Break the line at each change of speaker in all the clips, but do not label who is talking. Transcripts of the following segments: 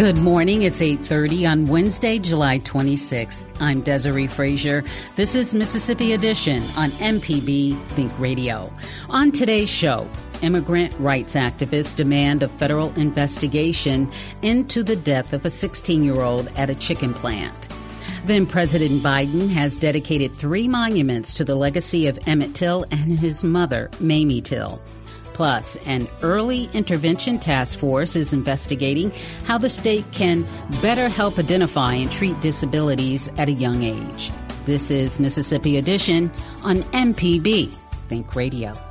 Good morning. It's 8:30 on Wednesday, July 26th. I'm Desare Frazier. This is Mississippi Edition on MPB Think Radio. On today's show, immigrant rights activists demand a federal investigation into the death of a 16-year-old at a chicken plant. Then President Biden has dedicated three monuments to the legacy of Emmett Till and his mother, Mamie Till. Plus, an early intervention task force is investigating how the state can better help identify and treat disabilities at a young age. This is Mississippi Edition on MPB Think Radio.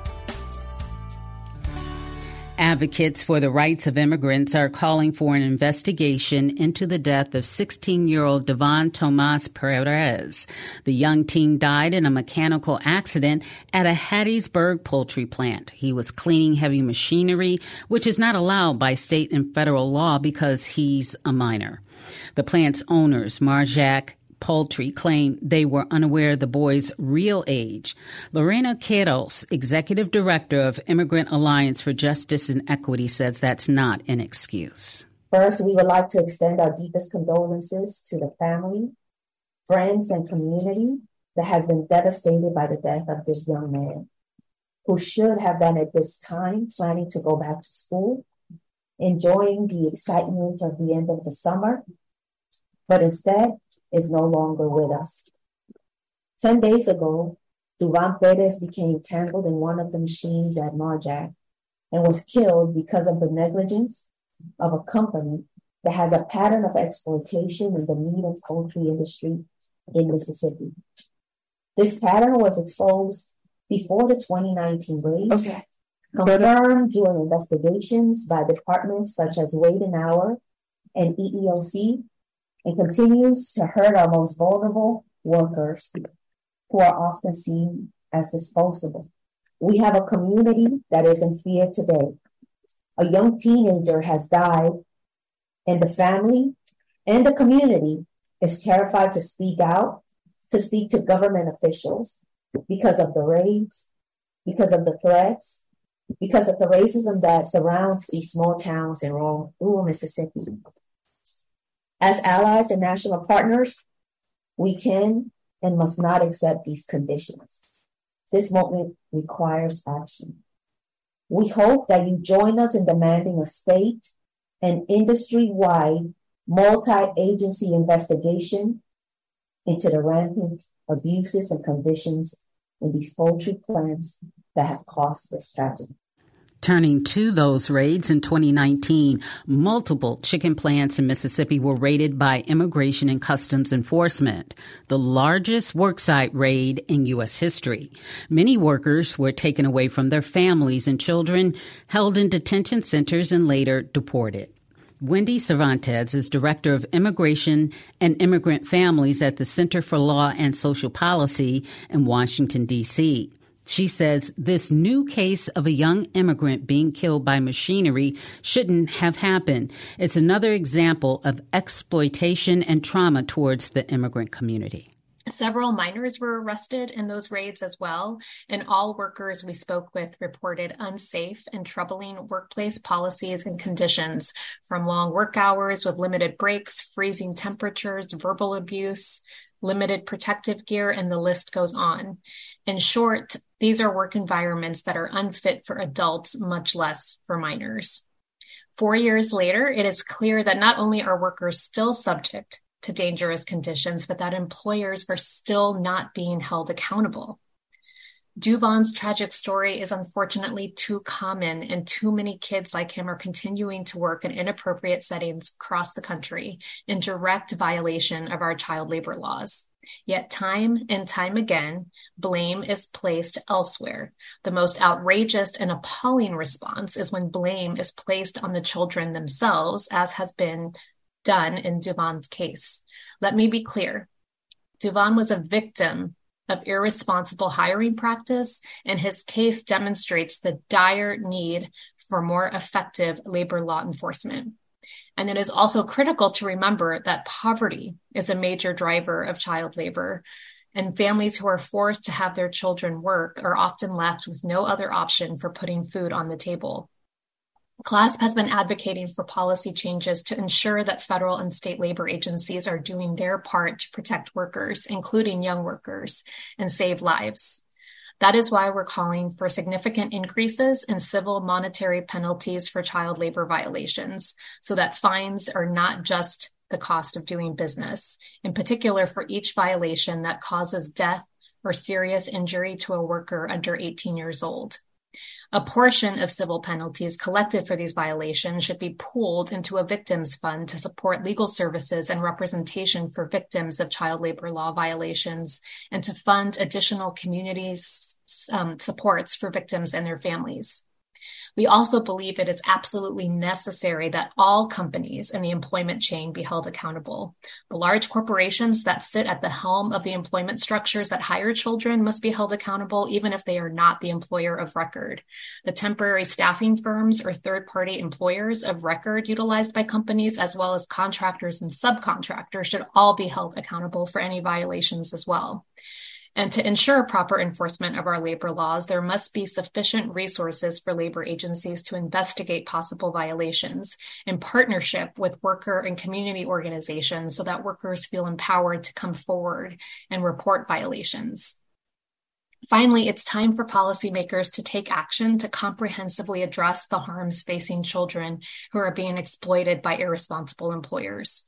Advocates for the rights of immigrants are calling for an investigation into the death of 16 year old Duvan Tomas Perez. The young teen died in a mechanical accident at a Hattiesburg poultry plant. He was cleaning heavy machinery, which is not allowed by state and federal law because he's a minor. The plant's owners, Mar-Jac Poultry claim they were unaware of the boy's real age. Lorena Quiroz, executive director of Immigrant Alliance for Justice and Equity, says that's not an excuse.
First, we would like to extend our deepest condolences to the family, friends, and community that has been devastated by the death of this young man, who should have been at this time planning to go back to school, enjoying the excitement of the end of the summer, but instead is no longer with us. 10 days ago, Duran Perez became tangled in one of the machines at Mar-Jac and was killed because of the negligence of a company that has a pattern of exploitation in the meat and poultry industry in Mississippi. This pattern was exposed before the 2019 raid, okay. confirmed during investigations by departments such as Wage and Hour and EEOC, and continues to hurt our most vulnerable workers who are often seen as disposable. We have a community that is in fear today. A young teenager has died, and the family and the community is terrified to speak out, to speak to government officials because of the raids, because of the threats, because of the racism that surrounds these small towns in rural, rural Mississippi. As allies and national partners, we can and must not accept these conditions. This moment requires action. We hope that you join us in demanding a state and industry wide multi agency investigation into the rampant abuses and conditions in these poultry plants that have caused this tragedy.
Turning to those raids in 2019, multiple chicken plants in Mississippi were raided by Immigration and Customs Enforcement, the largest worksite raid in U.S. history. Many workers were taken away from their families and children, held in detention centers, and later deported. Wendy Cervantes is Director of Immigration and Immigrant Families at the Center for Law and Social Policy in Washington, D.C. She says this new case of a young immigrant being killed by machinery shouldn't have happened. It's another example of exploitation and trauma towards the immigrant community.
Several minors were arrested in those raids as well, and all workers we spoke with reported unsafe and troubling workplace policies and conditions, from long work hours with limited breaks, freezing temperatures, verbal abuse, limited protective gear, and the list goes on. In short, These are work environments that are unfit for adults, much less for minors. Four years later, it is clear that not only are workers still subject to dangerous conditions, but that employers are still not being held accountable. Dubon's tragic story is unfortunately too common, and too many kids like him are continuing to work in inappropriate settings across the country in direct violation of our child labor laws. Yet, time and time again, blame is placed elsewhere. The most outrageous and appalling response is when blame is placed on the children themselves, as has been done in Duvan's case. Let me be clear Duvan was a victim of irresponsible hiring practice, and his case demonstrates the dire need for more effective labor law enforcement. And it is also critical to remember that poverty is a major driver of child labor, and families who are forced to have their children work are often left with no other option for putting food on the table. CLASP has been advocating for policy changes to ensure that federal and state labor agencies are doing their part to protect workers, including young workers, and save lives. That is why we're calling for significant increases in civil monetary penalties for child labor violations so that fines are not just the cost of doing business, in particular for each violation that causes death or serious injury to a worker under 18 years old. A portion of civil penalties collected for these violations should be pooled into a victims fund to support legal services and representation for victims of child labor law violations and to fund additional community um, supports for victims and their families. We also believe it is absolutely necessary that all companies in the employment chain be held accountable. The large corporations that sit at the helm of the employment structures that hire children must be held accountable, even if they are not the employer of record. The temporary staffing firms or third party employers of record utilized by companies, as well as contractors and subcontractors, should all be held accountable for any violations as well. And to ensure proper enforcement of our labor laws, there must be sufficient resources for labor agencies to investigate possible violations in partnership with worker and community organizations so that workers feel empowered to come forward and report violations. Finally, it's time for policymakers to take action to comprehensively address the harms facing children who are being exploited by irresponsible employers.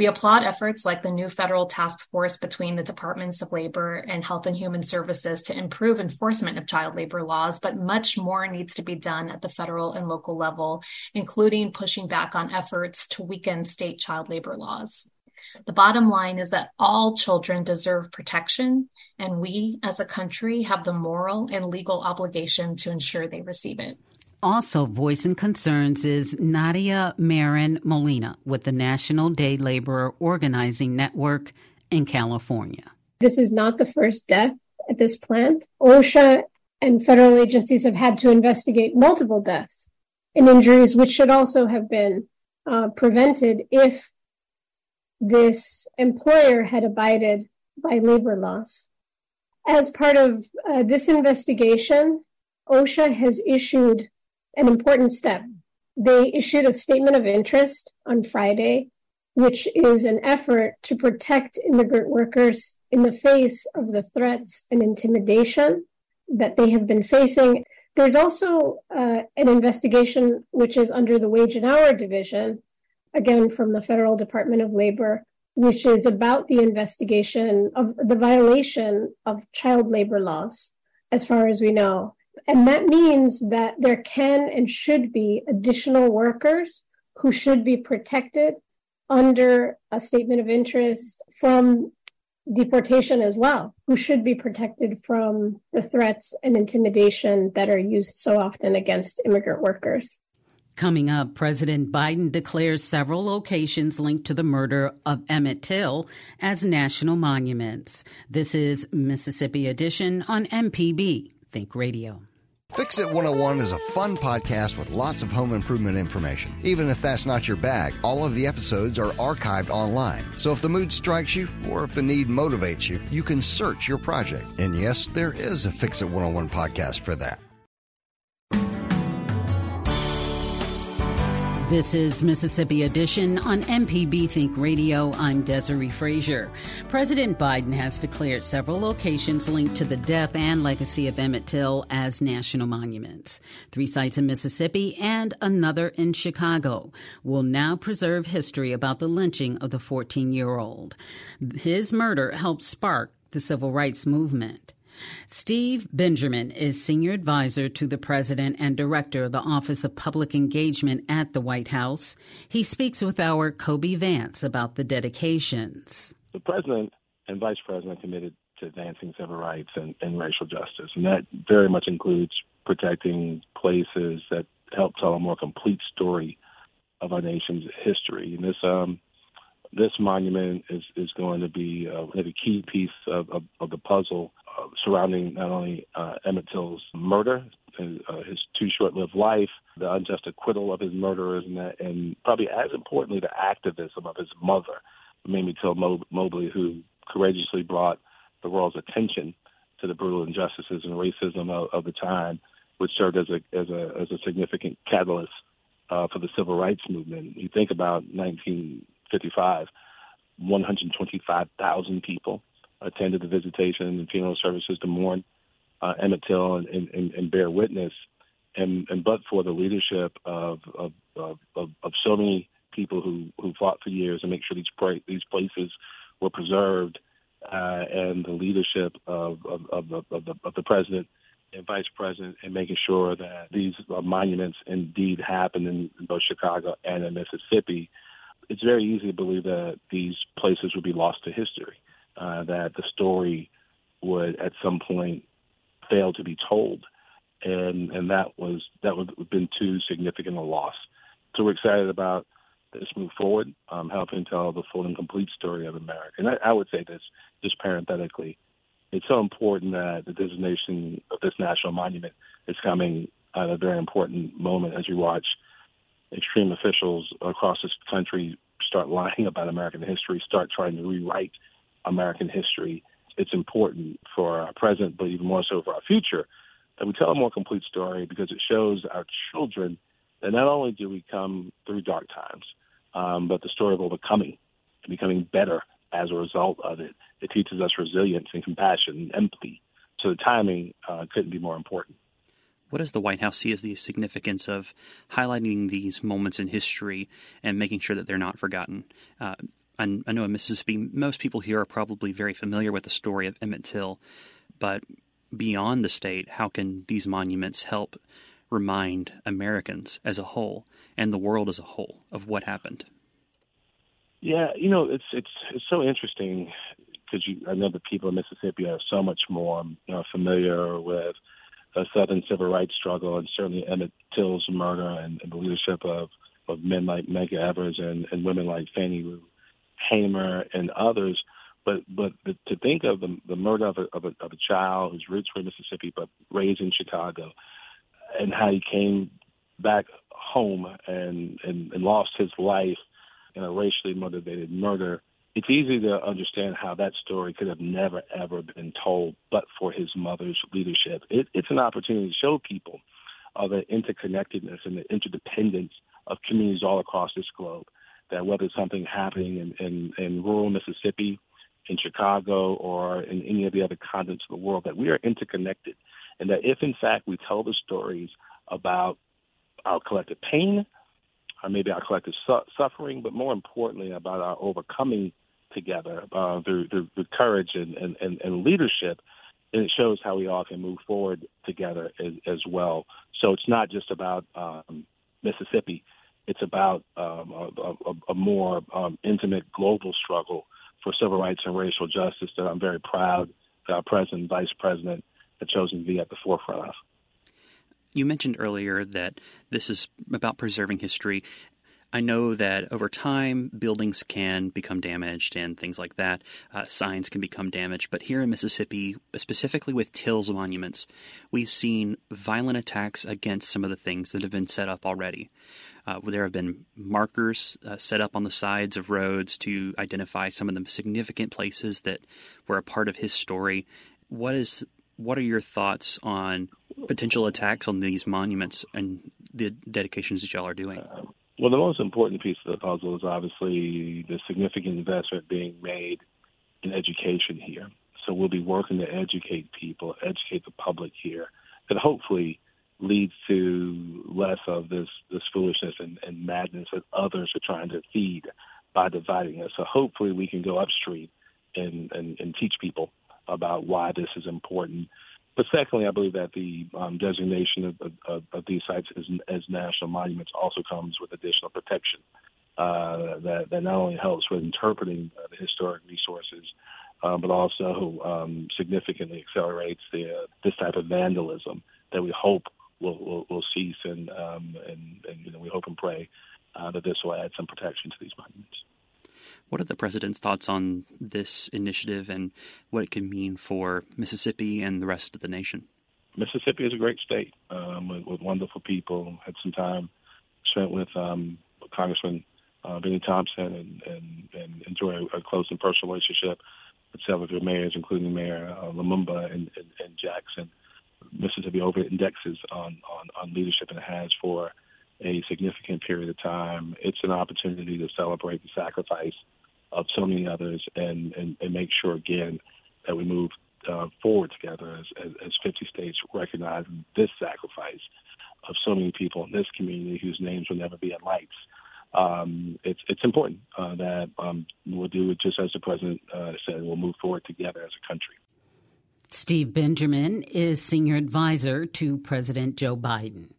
We applaud efforts like the new federal task force between the Departments of Labor and Health and Human Services to improve enforcement of child labor laws, but much more needs to be done at the federal and local level, including pushing back on efforts to weaken state child labor laws. The bottom line is that all children deserve protection, and we as a country have the moral and legal obligation to ensure they receive it.
Also voicing concerns is Nadia Marin Molina with the National Day Laborer Organizing Network in California.
This is not the first death at this plant. OSHA and federal agencies have had to investigate multiple deaths and injuries, which should also have been uh, prevented if this employer had abided by labor laws. As part of uh, this investigation, OSHA has issued an important step. They issued a statement of interest on Friday, which is an effort to protect immigrant workers in the face of the threats and intimidation that they have been facing. There's also uh, an investigation which is under the Wage and Hour Division, again from the Federal Department of Labor, which is about the investigation of the violation of child labor laws, as far as we know. And that means that there can and should be additional workers who should be protected under a statement of interest from deportation as well, who should be protected from the threats and intimidation that are used so often against immigrant workers.
Coming up, President Biden declares several locations linked to the murder of Emmett Till as national monuments. This is Mississippi Edition on MPB Think Radio.
Fix It 101 is a fun podcast with lots of home improvement information. Even if that's not your bag, all of the episodes are archived online. So if the mood strikes you or if the need motivates you, you can search your project. And yes, there is a Fix It 101 podcast for that.
This is Mississippi Edition on MPB Think Radio. I'm Desare Frazier. President Biden has declared several locations linked to the death and legacy of Emmett Till as national monuments. Three sites in Mississippi and another in Chicago will now preserve history about the lynching of the 14 year old. His murder helped spark the civil rights movement. Steve Benjamin is Senior Advisor to the President and Director of the Office of Public Engagement at the White House. He speaks with our Kobee Vance about the dedications.
The President and Vice President committed to advancing civil rights and, and racial justice, and that very much includes protecting places that help tell a more complete story of our nation's history. And this um, this monument is, is going to be uh, a key piece of, of, of the puzzle surrounding not only uh, Emmett Till's murder, uh, his too short-lived life, the unjust acquittal of his murderers, and, that, and probably as importantly, the activism of his mother, Mamie Till Mobley, who courageously brought the world's attention to the brutal injustices and racism of, of the time, which served as a as a as a significant catalyst uh, for the civil rights movement. You think about 1955, 125,000 people attended the visitation and funeral services to mourn uh, Emmett Till and, and, and bear witness. And, and but for the leadership of of, of, of so many people who, who fought for years and make sure these pra- these places were preserved, uh, and the leadership of of, of, the, of, the, of the president and vice president, and making sure that these uh, monuments indeed happen in both Chicago and in Mississippi, it's very easy to believe that these places would be lost to history uh, that the story would at some point fail to be told, and and that was that would have been too significant a loss. So we're excited about this move forward, um, helping tell the full and complete story of America. And I, I would say this just parenthetically, it's so important that the designation of this national monument is coming at a very important moment as you watch extreme officials across this country start lying about American history, start trying to rewrite American history. It's important for our present, but even more so for our future, that we tell a more complete story because it shows our children that not only do we come through dark times, um, but the story of overcoming and becoming better as a result of it. It teaches us resilience and compassion and empathy. So the timing uh, couldn't be more important.
What does the White House see as the significance of highlighting these moments in history and making sure that they're not forgotten? Uh, I know in Mississippi, most people here are probably very familiar with the story of Emmett Till, but beyond the state, how can these monuments help remind Americans as a whole and the world as a whole of what happened?
Yeah, you know, it's it's it's so interesting because I know the people in Mississippi are so much more um, you know, familiar with the Southern civil rights struggle and certainly Emmett Till's murder and, and the leadership of of men like Medgar Evers and, and women like Fannie Lou Hamer and others. But but to think of the, the murder of a, of, a, of a child whose roots were in Mississippi but raised in Chicago, and how he came back home and, and, and lost his life in a racially motivated murder, it's easy to understand how that story could have never ever been told but for his mother's leadership. It, it's an opportunity to show people the interconnectedness and the interdependence of communities all across this globe that whether something happening in, in, in rural Mississippi, in Chicago, or in any of the other continents of the world, that we are interconnected. And that if, in fact, we tell the stories about our collective pain, or maybe our collective su- suffering, but more importantly, about our overcoming together uh, through, through, through courage and, and, and, and leadership, and it shows how we all can move forward together as, as well. So it's not just about um, Mississippi it's about um, a, a, a, more um, intimate global struggle for civil rights and racial justice that I'm very proud that our president and vice president have chosen to be at the forefront of.
You mentioned earlier that this is about preserving history. I know that over time, buildings can become damaged and things like that. Uh, signs can become damaged. But here in Mississippi, specifically with Till's monuments, we've seen violent attacks against some of the things that have been set up already. Uh, there have been markers uh, set up on the sides of roads to identify some of the significant places that were a part of his story. What is what are your thoughts on potential attacks on these monuments and the dedications that y'all are doing?
Well, the most important piece of the puzzle is obviously the significant investment being made in education here. So we'll be working to educate people, educate the public here, that hopefully leads to less of this this foolishness and, and madness that others are trying to feed by dividing us. So hopefully we can go upstream and, and, and teach people about why this is important. But secondly, I believe that the um, designation of, of, of, these sites as, as, national monuments also comes with additional protection uh, that, that not only helps with interpreting uh, the historic resources, uh, but also um, significantly accelerates the, uh, this type of vandalism that we hope will, will, will cease, and, um, and, and you know, we hope and pray uh, that this will add some protection to these monuments.
What are the president's thoughts on this initiative and what it can mean for Mississippi and the rest of the nation?
Mississippi is a great state um, with, with, wonderful people. Had some time spent with um, Congressman uh, Bennie Thompson and, and, and enjoy a, a, close and personal relationship with several of your mayors, including Mayor uh, Lumumba and, and, and, Jackson. Mississippi over indexes on, on, on leadership and has for a significant period of time. It's an opportunity to celebrate the sacrifice of so many others and, and, and make sure, again, that we move uh, forward together as, as, as 50 states recognizing this sacrifice of so many people in this community whose names will never be in lights. Um, it's it's important uh, that um, we'll do it just as the president uh, said. We'll move forward together as a country.
Steve Benjamin is senior advisor to President Joe Biden.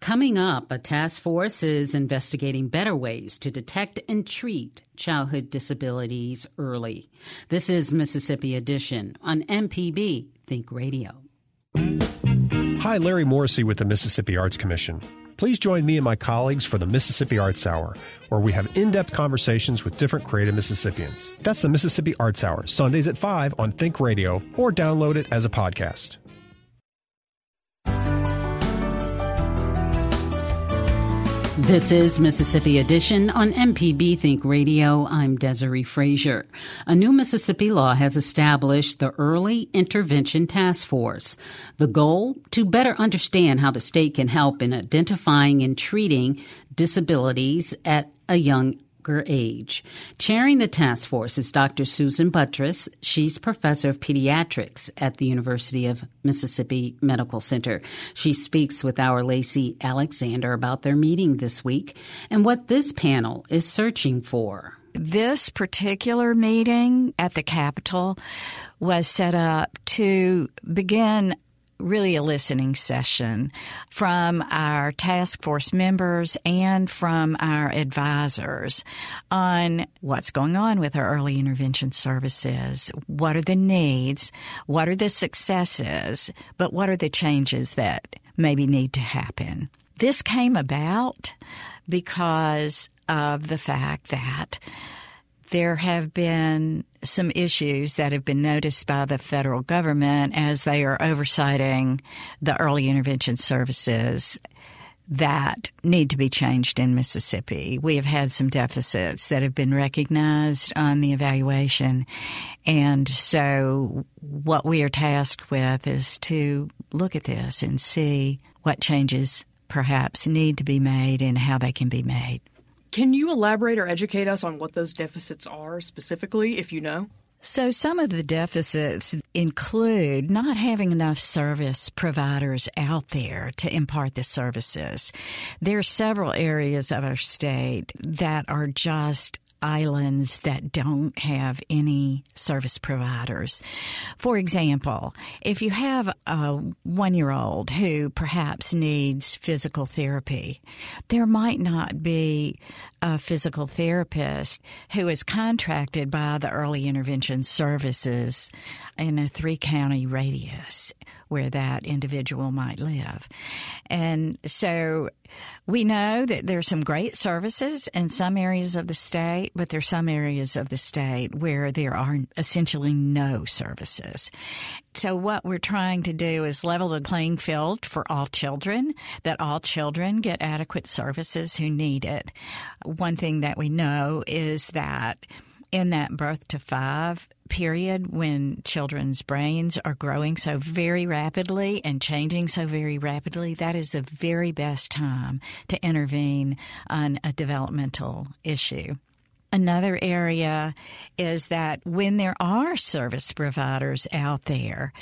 Coming up, a task force is investigating better ways to detect and treat childhood disabilities early. This is Mississippi Edition on MPB Think Radio.
Hi, Larry Morrisey with the Mississippi Arts Commission. Please join me and my colleagues for the Mississippi Arts Hour, where we have in depth conversations with different creative Mississippians. That's the Mississippi Arts Hour, Sundays at 5 on Think Radio, or download it as a podcast.
This is Mississippi Edition on MPB Think Radio. I'm Desare Frazier. A new Mississippi law has established the Early Intervention Task Force. The goal? To better understand how the state can help in identifying and treating disabilities at a young age. Chairing the task force is Dr. Susan Buttross. She's professor of pediatrics at the University of Mississippi Medical Center. She speaks with our Lacey Alexander about their meeting this week and what this panel is searching for.
This particular meeting at the Capitol was set up to begin really a listening session from our task force members and from our advisors on what's going on with our early intervention services. What are the needs? What are the successes? But what are the changes that maybe need to happen? This came about because of the fact that there have been some issues that have been noticed by the federal government as they are oversighting the early intervention services that need to be changed in Mississippi. We have had some deficits that have been recognized on the evaluation. And so what we are tasked with is to look at this and see what changes perhaps need to be made and how they can be made.
Can you elaborate or educate us on what those deficits are specifically, if you know?
So, some of the deficits include not having enough service providers out there to impart the services. There are several areas of our state that are just islands that don't have any service providers. For example, if you have a one year old who perhaps needs physical therapy, there might not be a physical therapist who is contracted by the early intervention services in a three county radius where that individual might live. And so we know that there's some great services in some areas of the state, but there's some areas of the state where there are essentially no services. So what we're trying to do is level the playing field for all children, that all children get adequate services who need it. One thing that we know is that in that birth to five period when children's brains are growing so very rapidly and changing so very rapidly, that is the very best time to intervene on a developmental issue. Another area is that when there are service providers out there,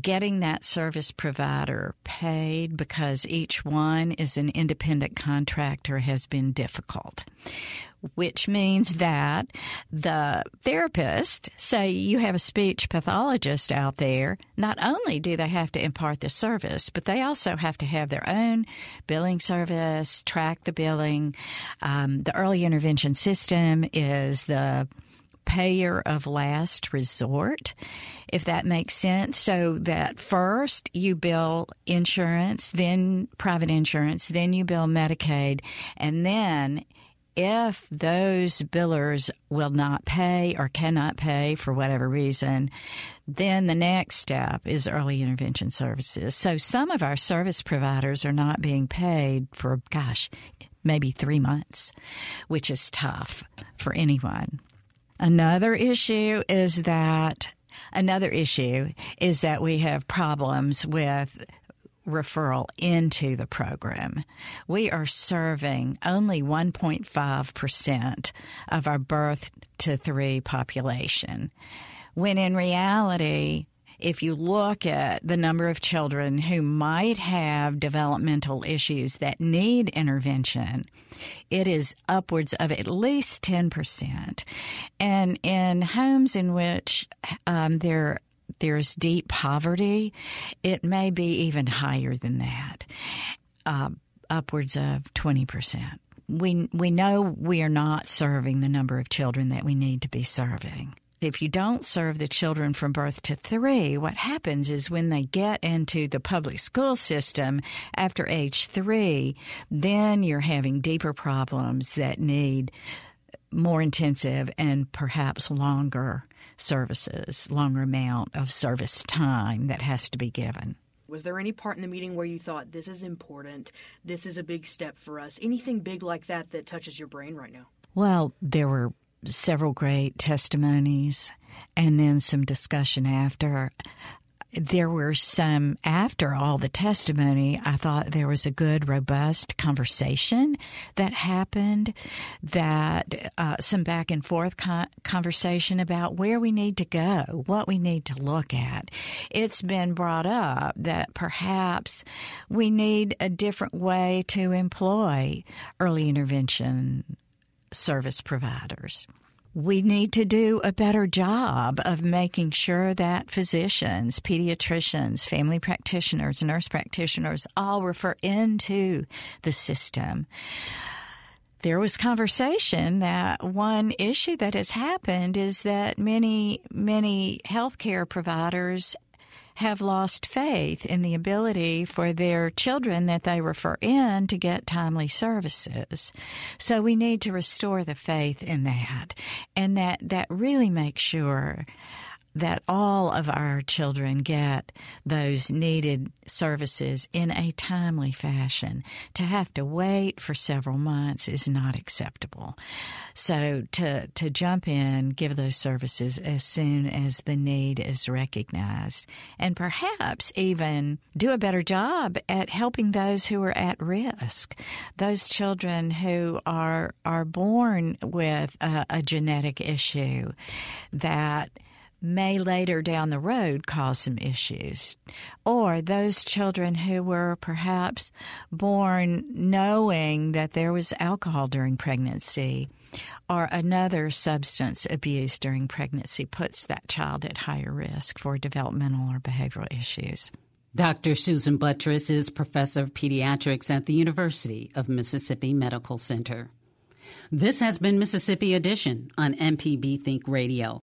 getting that service provider paid because each one is an independent contractor has been difficult which means that the therapist, say you have a speech pathologist out there, not only do they have to impart the service, but they also have to have their own billing service, track the billing. Um, the early intervention system is the payer of last resort, if that makes sense. So that first you bill insurance, then private insurance, then you bill Medicaid, and then if those billers will not pay or cannot pay for whatever reason, then the next step is early intervention services. So some of our service providers are not being paid for, gosh, maybe three months, which is tough for anyone. Another issue is that another issue is that we have problems with referral into the program. We are serving only 1.5% of our birth to three population, when in reality, if you look at the number of children who might have developmental issues that need intervention, it is upwards of at least 10%. And in homes in which um, there there's deep poverty, it may be even higher than that, uh, upwards of 20%. We, we know we are not serving the number of children that we need to be serving. If you don't serve the children from birth to three, what happens is when they get into the public school system after age three, then you're having deeper problems that need more intensive and perhaps longer services, longer amount of service time that has to be given.
Was there any part in the meeting where you thought this is important, this is a big step for us? Anything big like that that touches your brain right now?
Well, there were several great testimonies and then some discussion after there were some after all the testimony i thought there was a good robust conversation that happened that uh, some back and forth con- conversation about where we need to go what we need to look at. It's been brought up that perhaps we need a different way to employ early intervention service providers we need to do a better job of making sure that physicians, pediatricians, family practitioners, nurse practitioners all refer into the system. There was conversation that one issue that has happened is that many, many healthcare providers have lost faith in the ability for their children that they refer in to get timely services. So we need to restore the faith in that and that, that really makes sure that all of our children get those needed services in a timely fashion. To have to wait for several months is not acceptable. So to, to jump in, give those services as soon as the need is recognized and perhaps even do a better job at helping those who are at risk. Those children who are, are born with a, a genetic issue that may later down the road cause some issues. Or those children who were perhaps born knowing that there was alcohol during pregnancy or another substance abuse during pregnancy puts that child at higher risk for developmental or behavioral issues.
Dr. Susan Buttross is professor of pediatrics at the University of Mississippi Medical Center. This has been Mississippi Edition on MPB Think Radio.